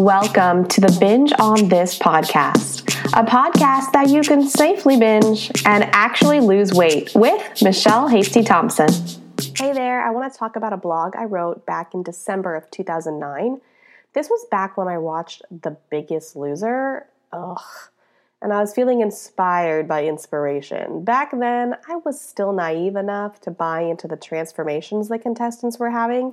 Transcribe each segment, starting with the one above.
Welcome to the Binge on This podcast, a podcast that you can safely binge and actually lose weight with Michelle Hastie Thompson. Hey there, I want to talk about a blog I wrote back in December of 2009. This was back when I watched The Biggest Loser. Ugh. And I was feeling inspired by inspiration. Back then, I was still naive enough to buy into the transformations the contestants were having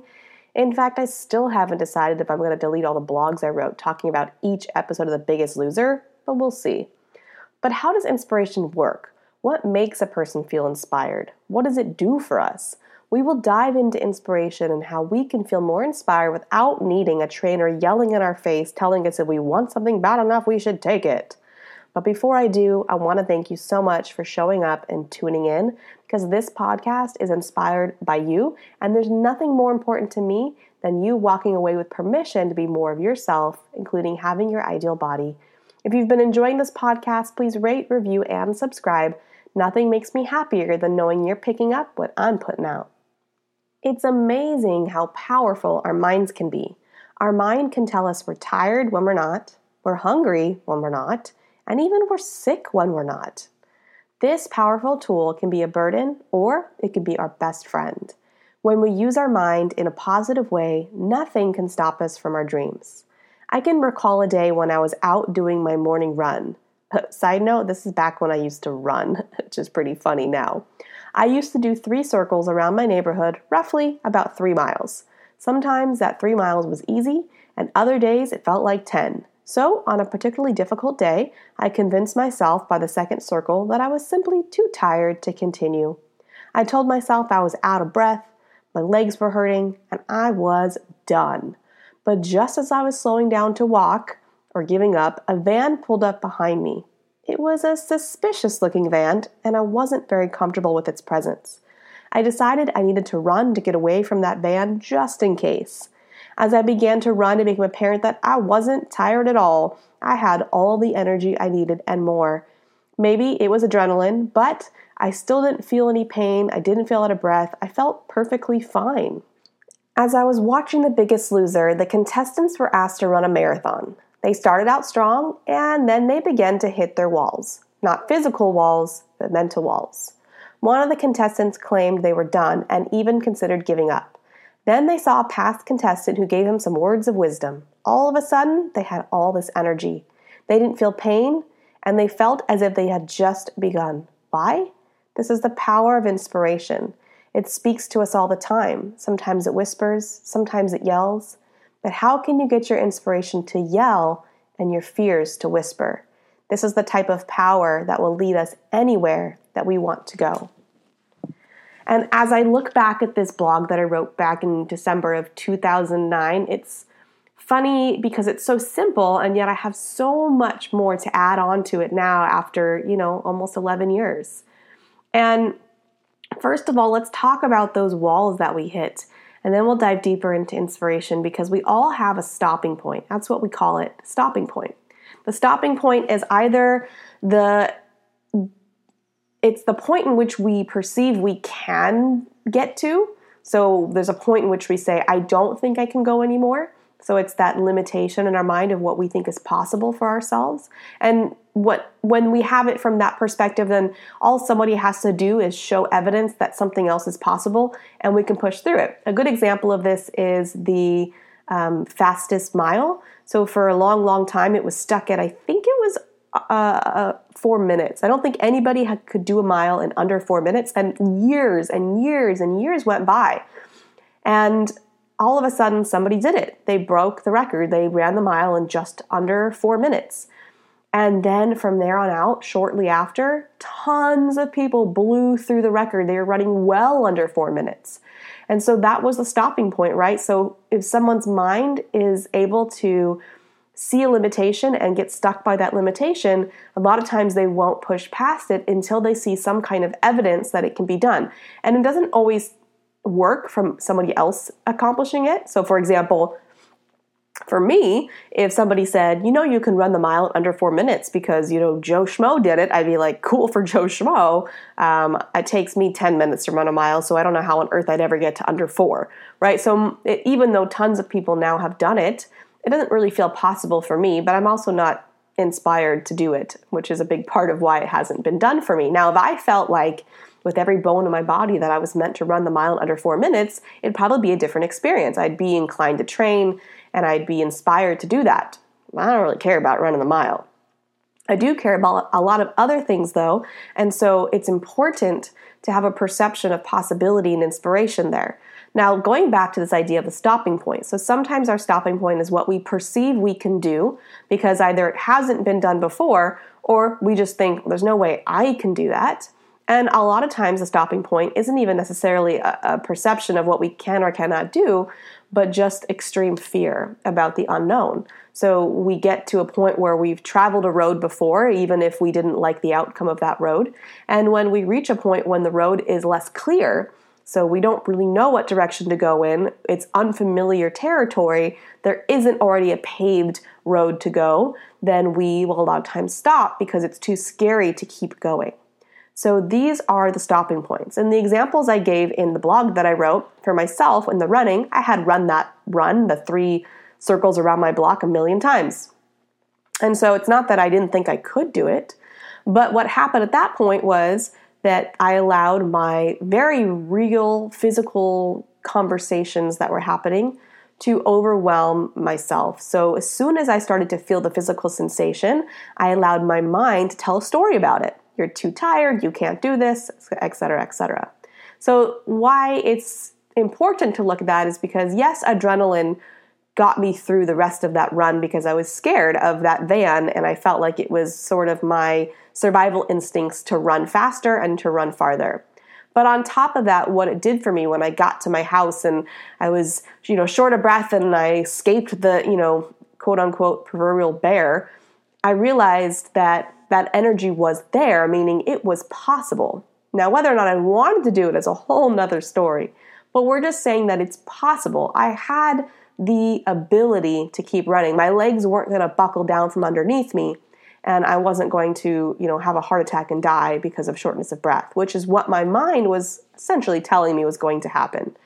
in fact, I still haven't decided if I'm going to delete all the blogs I wrote talking about each episode of The Biggest Loser, but we'll see. But how does inspiration work? What makes a person feel inspired? What does it do for us? We will dive into inspiration and how we can feel more inspired without needing a trainer yelling in our face telling us if we want something bad enough, we should take it. But before I do, I want to thank you so much for showing up and tuning in because this podcast is inspired by you, and there's nothing more important to me than you walking away with permission to be more of yourself, including having your ideal body. If you've been enjoying this podcast, please rate, review, and subscribe. Nothing makes me happier than knowing you're picking up what I'm putting out. It's amazing how powerful our minds can be. Our mind can tell us we're tired when we're not, we're hungry when we're not, and even we're sick when we're not. This powerful tool can be a burden or it can be our best friend. When we use our mind in a positive way, nothing can stop us from our dreams. I can recall a day when I was out doing my morning run. Side note, this is back when I used to run, which is pretty funny now. I used to do three circles around my neighborhood, roughly about three miles. Sometimes that three miles was easy, and other days it felt like 10. So, on a particularly difficult day, I convinced myself by the second circle that I was simply too tired to continue. I told myself I was out of breath, my legs were hurting, and I was done. But just as I was slowing down to walk, or giving up, a van pulled up behind me. It was a suspicious looking van, and I wasn't very comfortable with its presence. I decided I needed to run to get away from that van just in case. As I began to run to became apparent that I wasn't tired at all, I had all the energy I needed and more. Maybe it was adrenaline, but I still didn't feel any pain. I didn't feel out of breath. I felt perfectly fine. As I was watching The Biggest Loser, the contestants were asked to run a marathon. They started out strong and then they began to hit their walls. Not physical walls, but mental walls. One of the contestants claimed they were done and even considered giving up. Then they saw a past contestant who gave him some words of wisdom. All of a sudden, they had all this energy. They didn't feel pain, and they felt as if they had just begun. Why? This is the power of inspiration. It speaks to us all the time. Sometimes it whispers, sometimes it yells. But how can you get your inspiration to yell and your fears to whisper? This is the type of power that will lead us anywhere that we want to go. And as I look back at this blog that I wrote back in December of 2009, it's funny because it's so simple and yet I have so much more to add on to it now after, you know, almost 11 years. And first of all, let's talk about those walls that we hit. And then we'll dive deeper into inspiration because we all have a stopping point. That's what we call it, stopping point. The stopping point is either the it's the point in which we perceive we can get to. So there's a point in which we say, I don't think I can go anymore. So it's that limitation in our mind of what we think is possible for ourselves. And what when we have it from that perspective, then all somebody has to do is show evidence that something else is possible and we can push through it. A good example of this is the um, fastest mile. So for a long, long time, it was stuck at, I think it was uh, uh, four minutes. I don't think anybody could do a mile in under four minutes. And years and years and years went by. And all of a sudden, somebody did it. They broke the record. They ran the mile in just under four minutes. And then from there on out, shortly after, tons of people blew through the record. They were running well under four minutes. And so that was the stopping point, right? So if someone's mind is able to see a limitation and get stuck by that limitation, a lot of times they won't push past it until they see some kind of evidence that it can be done. And it doesn't always work from somebody else accomplishing it. So, for example, for me, if somebody said, you know, you can run the mile in under four minutes because, you know, Joe Schmo did it, I'd be like, cool for Joe Schmo. Um, it takes me 10 minutes to run a mile, so I don't know how on earth I'd ever get to under four, right? So, it, even though tons of people now have done it, it doesn't really feel possible for me, but I'm also not inspired to do it, which is a big part of why it hasn't been done for me. Now, if I felt like with every bone in my body that I was meant to run the mile in under four minutes, it'd probably be a different experience. I'd be inclined to train and I'd be inspired to do that. I don't really care about running the mile. I do care about a lot of other things though, and so it's important to have a perception of possibility and inspiration there. Now, going back to this idea of the stopping point. So sometimes our stopping point is what we perceive we can do because either it hasn't been done before or we just think there's no way I can do that. And a lot of times the stopping point isn't even necessarily a, a perception of what we can or cannot do, but just extreme fear about the unknown. So we get to a point where we've traveled a road before, even if we didn't like the outcome of that road. And when we reach a point when the road is less clear, so we don't really know what direction to go in, it's unfamiliar territory, there isn't already a paved road to go, then we will a lot of times stop because it's too scary to keep going. So these are the stopping points. And the examples I gave in the blog that I wrote for myself in the running, I had run that run, the three circles around my block a million times. And so it's not that I didn't think I could do it, but what happened at that point was that I allowed my very real physical conversations that were happening to overwhelm myself. So as soon as I started to feel the physical sensation, I allowed my mind to tell a story about it you're too tired, you can't do this, etc., etc. So, why it's important to look at that is because, yes, adrenaline got me through the rest of that run because I was scared of that van and I felt like it was sort of my survival instincts to run faster and to run farther. But on top of that, what it did for me when I got to my house and I was, you know, short of breath and I escaped the, you know, quote unquote proverbial bear, I realized that that energy was there, meaning it was possible. Now, whether or not I wanted to do it is a whole nother story, but we're just saying that it's possible. I had the ability to keep running. My legs weren't going to buckle down from underneath me, and I wasn't going to, you know, have a heart attack and die because of shortness of breath, which is what my mind was essentially telling me was going to happen.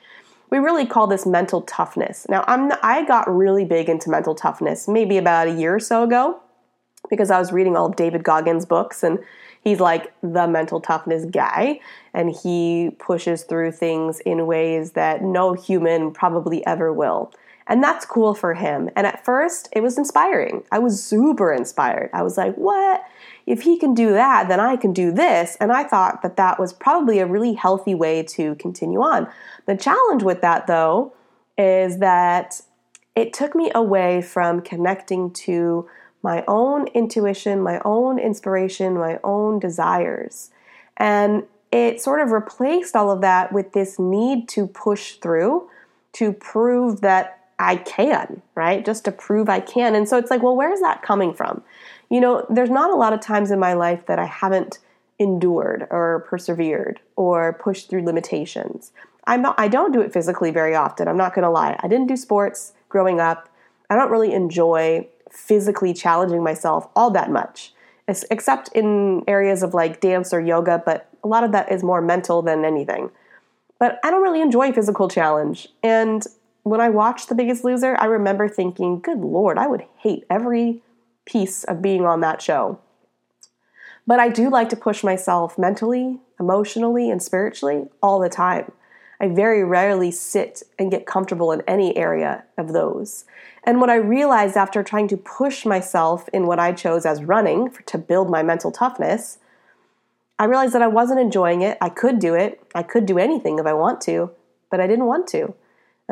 We really call this mental toughness. Now, I'm I got really big into mental toughness maybe about a year or so ago because I was reading all of David Goggins' books and he's like the mental toughness guy and he pushes through things in ways that no human probably ever will. And that's cool for him. And at first, it was inspiring. I was super inspired. I was like, what? If he can do that, then I can do this. And I thought that that was probably a really healthy way to continue on. The challenge with that, though, is that it took me away from connecting to my own intuition, my own inspiration, my own desires. And it sort of replaced all of that with this need to push through to prove that I can, right? Just to prove I can. And so it's like, well, where is that coming from? You know, there's not a lot of times in my life that I haven't endured or persevered or pushed through limitations. I'm not I don't do it physically very often. I'm not going to lie. I didn't do sports growing up. I don't really enjoy physically challenging myself all that much, except in areas of like dance or yoga, but a lot of that is more mental than anything. But I don't really enjoy physical challenge. And when I watched The Biggest Loser, I remember thinking, good lord, I would hate every piece of being on that show. But I do like to push myself mentally, emotionally, and spiritually all the time. I very rarely sit and get comfortable in any area of those. And what I realized after trying to push myself in what I chose as running for, to build my mental toughness, I realized that I wasn't enjoying it. I could do it. I could do anything if I want to, but I didn't want to.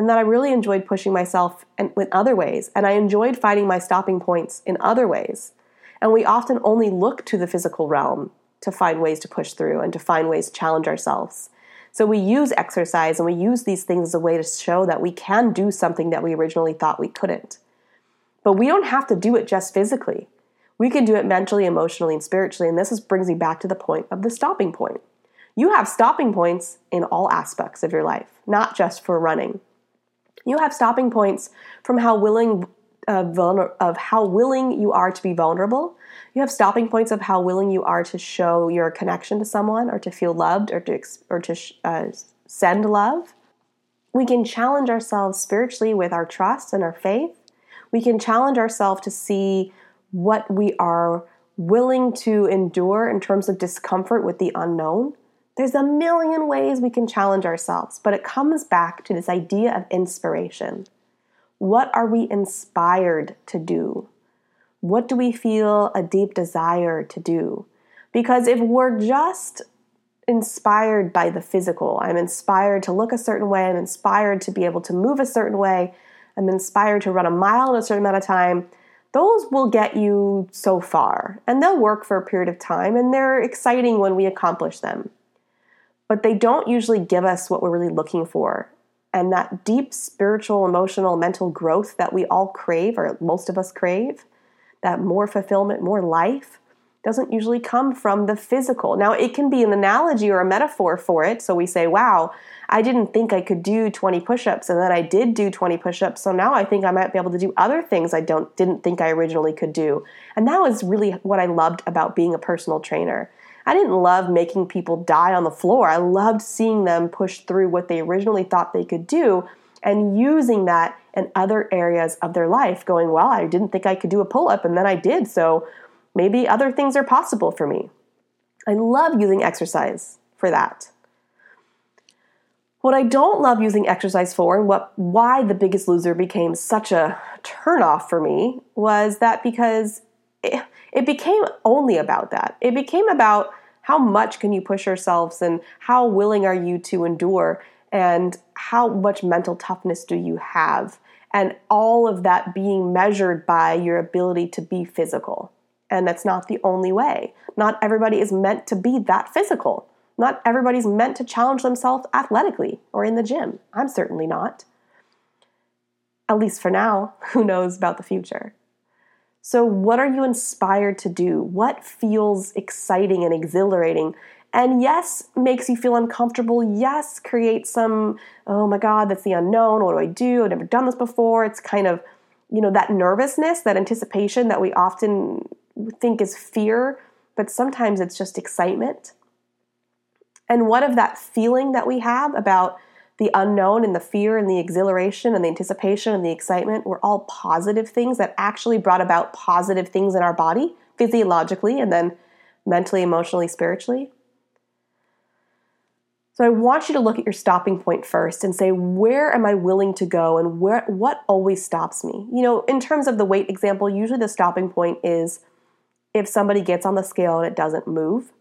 And that I really enjoyed pushing myself in, other ways. And I enjoyed finding my stopping points in other ways. And we often only look to the physical realm to find ways to push through and to find ways to challenge ourselves. So we use exercise and we use these things as a way to show that we can do something that we originally thought we couldn't. But we don't have to do it just physically. We can do it mentally, emotionally, and spiritually. And this is, brings me back to the point of the stopping point. You have stopping points in all aspects of your life, not just for running. You have stopping points from how willing uh, vulner- of how willing you are to be vulnerable. You have stopping points of how willing you are to show your connection to someone or to feel loved or to or to uh, send love. We can challenge ourselves spiritually with our trust and our faith. We can challenge ourselves to see what we are willing to endure in terms of discomfort with the unknown. There's a million ways we can challenge ourselves, but it comes back to this idea of inspiration. What are we inspired to do? What do we feel a deep desire to do? Because if we're just inspired by the physical, I'm inspired to look a certain way, I'm inspired to be able to move a certain way, I'm inspired to run a mile in a certain amount of time, those will get you so far and they'll work for a period of time and they're exciting when we accomplish them. But they don't usually give us what we're really looking for. And that deep spiritual, emotional, mental growth that we all crave, or most of us crave, that more fulfillment, more life, doesn't usually come from the physical. Now, it can be an analogy or a metaphor for it. So we say, wow, I didn't think I could do 20 push-ups and then I did do 20 push-ups. So now I think I might be able to do other things I don't didn't think I originally could do. And that was really what I loved about being a personal trainer. I didn't love making people die on the floor. I loved seeing them push through what they originally thought they could do and using that in other areas of their life, going, well, I didn't think I could do a pull up, and then I did. So maybe other things are possible for me. I love using exercise for that. What I don't love using exercise for, and what why the biggest loser became such a turnoff for me, was that because it, it became only about that. It became about how much can you push yourselves and how willing are you to endure and how much mental toughness do you have and all of that being measured by your ability to be physical. And that's not the only way. Not everybody is meant to be that physical. Not everybody's meant to challenge themselves athletically or in the gym. I'm certainly not. At least for now who knows about the future so what are you inspired to do what feels exciting and exhilarating and yes, makes you feel uncomfortable. Yes, creates some, oh my God, that's the unknown. What do I do? I've never done this before. It's kind of, you know, that nervousness, that anticipation that we often think is fear, but sometimes it's just excitement. And what of that feeling that we have about the unknown and the fear and the exhilaration and the anticipation and the excitement were all positive things that actually brought about positive things in our body, physiologically, and then mentally, emotionally, spiritually. So I want you to look at your stopping point first and say, where am I willing to go and where what always stops me? You know, in terms of the weight example, usually the stopping point is if somebody gets on the scale and it doesn't move.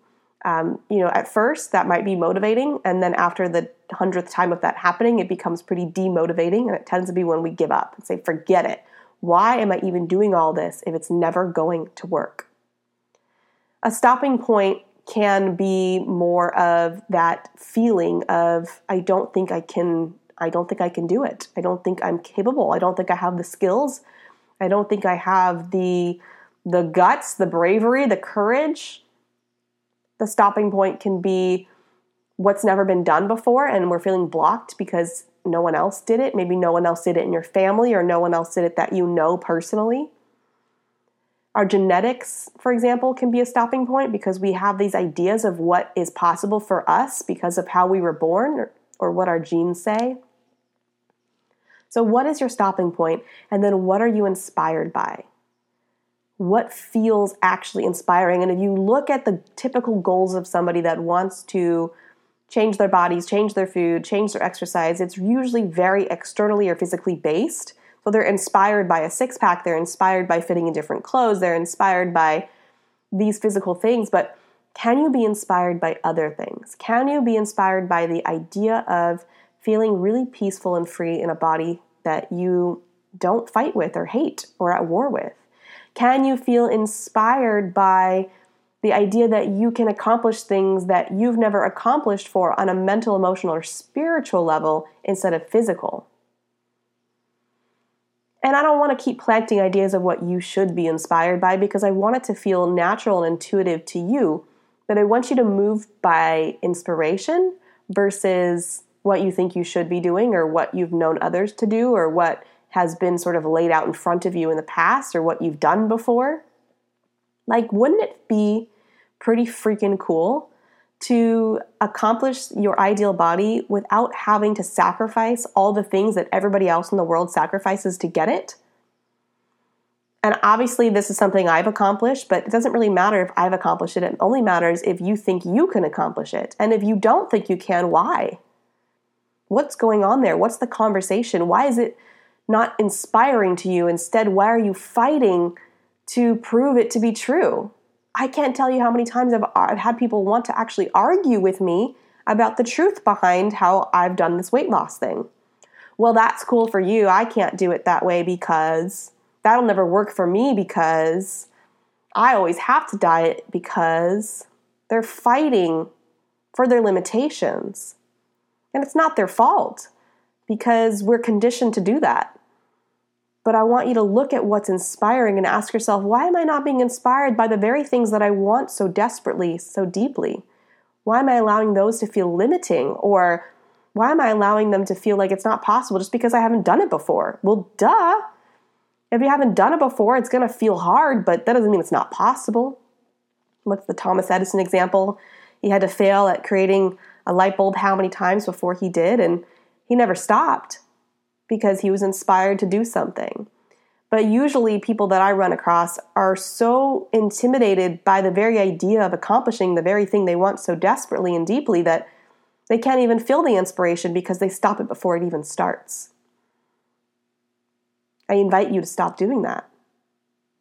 Um, you know, at first that might be motivating, and then after the hundredth time of that happening, it becomes pretty demotivating, and it tends to be when we give up and say, forget it. Why am I even doing all this if it's never going to work? A stopping point can be more of that feeling of I don't think I can I don't think I can do it. I don't think I'm capable. I don't think I have the skills. I don't think I have the the guts, the bravery, the courage. The stopping point can be what's never been done before and we're feeling blocked because no one else did it. Maybe no one else did it in your family or no one else did it that you know personally. Our genetics, for example, can be a stopping point because we have these ideas of what is possible for us because of how we were born or, or what our genes say. So, what is your stopping point? And then, what are you inspired by? What feels actually inspiring? And if you look at the typical goals of somebody that wants to change their bodies, change their food, change their exercise, it's usually very externally or physically based. So they're inspired by a six pack, they're inspired by fitting in different clothes, they're inspired by these physical things, but can you be inspired by other things? Can you be inspired by the idea of feeling really peaceful and free in a body that you don't fight with or hate or at war with? Can you feel inspired by the idea that you can accomplish things that you've never accomplished for on a mental, emotional, or spiritual level instead of physical? And I don't want to keep planting ideas of what you should be inspired by because I want it to feel natural and intuitive to you. But I want you to move by inspiration versus what you think you should be doing or what you've known others to do or what has been sort of laid out in front of you in the past or what you've done before. Like, wouldn't it be pretty freaking cool to accomplish your ideal body without having to sacrifice all the things that everybody else in the world sacrifices to get it. And obviously, this is something I've accomplished, but it doesn't really matter if I've accomplished it. It only matters if you think you can accomplish it. And if you don't think you can, why? What's going on there? What's the conversation? Why is it not inspiring to you? Instead, why are you fighting to prove it to be true? I can't tell you how many times I've, I've had people want to actually argue with me about the truth behind how I've done this weight loss thing. Well, that's cool for you. I can't do it that way because that'll never work for me because I always have to diet because they're fighting for their limitations. And it's not their fault because we're conditioned to do that. But I want you to look at what's inspiring and ask yourself, why am I not being inspired by the very things that I want so desperately, so deeply? Why am I allowing those to feel limiting? Or why am I allowing them to feel like it's not possible just because I haven't done it before? Well, duh. If you haven't done it before, it's going to feel hard, but that doesn't mean it's not possible. What's the Thomas Edison example? He had to fail at creating a light bulb how many times before he did, and he never stopped because he was inspired to do something. But usually, people that I run across are so intimidated by the very idea of accomplishing the very thing they want so desperately and deeply that they can't even feel the inspiration because they stop it before it even starts. I invite you to stop doing that,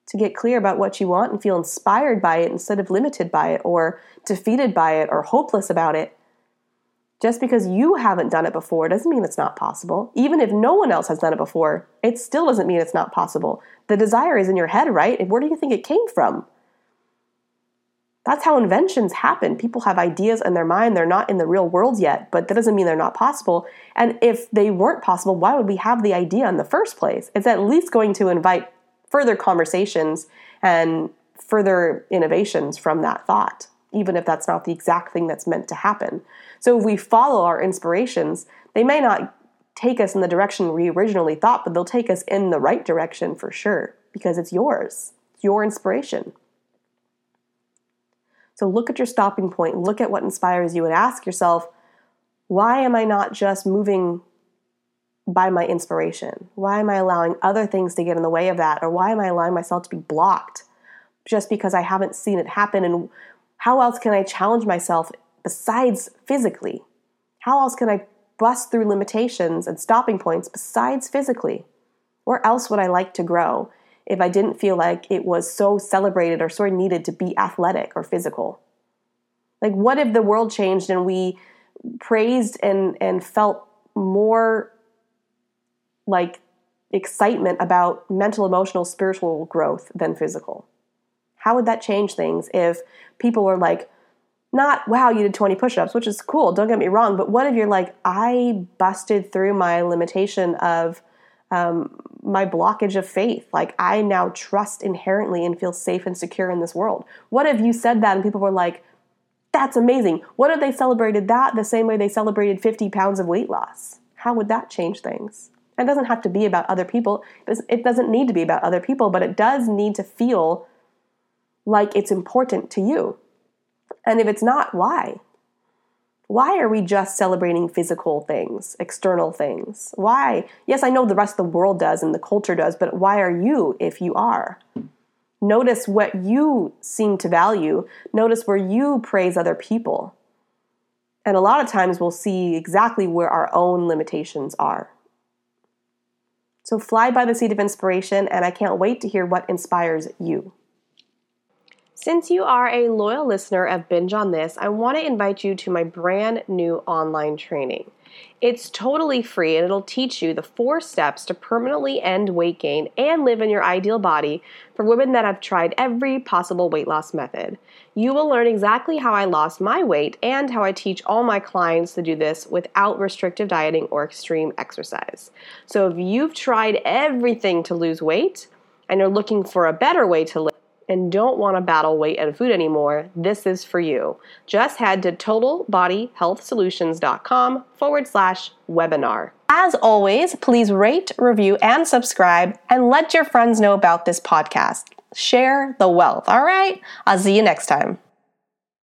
to get clear about what you want and feel inspired by it instead of limited by it or defeated by it or hopeless about it. Just because you haven't done it before doesn't mean it's not possible. Even if no one else has done it before, it still doesn't mean it's not possible. The desire is in your head, right? And where do you think it came from? That's how inventions happen. People have ideas in their mind. They're not in the real world yet, but that doesn't mean they're not possible. And if they weren't possible, why would we have the idea in the first place? It's at least going to invite further conversations and further innovations from that thought, even if that's not the exact thing that's meant to happen. So if we follow our inspirations, they may not take us in the direction we originally thought, but they'll take us in the right direction for sure because it's yours, it's your inspiration. So look at your stopping point, look at what inspires you, and ask yourself, why am I not just moving by my inspiration? Why am I allowing other things to get in the way of that? Or why am I allowing myself to be blocked just because I haven't seen it happen? And how else can I challenge myself besides physically? How else can I bust through limitations and stopping points besides physically? Where else would I like to grow if I didn't feel like it was so celebrated or of needed to be athletic or physical? Like, what if the world changed and we praised and, and felt more like excitement about mental, emotional, spiritual growth than physical? How would that change things if people were like, not wow you did 20 push-ups which is cool don't get me wrong but what if you're like i busted through my limitation of um, my blockage of faith. Like i now trust inherently and feel safe and secure in this world. What if you said that and people were like that's amazing. What if they celebrated that the same way they celebrated 50 pounds of weight loss? How would that change things? It doesn't have to be about other people. It doesn't need to be about other people but it does need to feel like it's important to you and if it's not, why? Why are we just celebrating physical things, external things? Why? Yes, I know the rest of the world does and the culture does, but why are you if you are? Notice what you seem to value. Notice where you praise other people. And a lot of times we'll see exactly where our own limitations are. So fly by the seat of inspiration, and I can't wait to hear what inspires you. Since you are a loyal listener of Binge on This, I want to invite you to my brand new online training. It's totally free and it'll teach you the four steps to permanently end weight gain and live in your ideal body for women that have tried every possible weight loss method. You will learn exactly how I lost my weight and how I teach all my clients to do this without restrictive dieting or extreme exercise. So if you've tried everything to lose weight and you're looking for a better way to live, and don't want to battle weight and food anymore, this is for you. Just head to totalbodyhealthsolutions.com forward slash webinar. As always, please rate, review, and subscribe, and let your friends know about this podcast. Share the wealth, all right? I'll see you next time.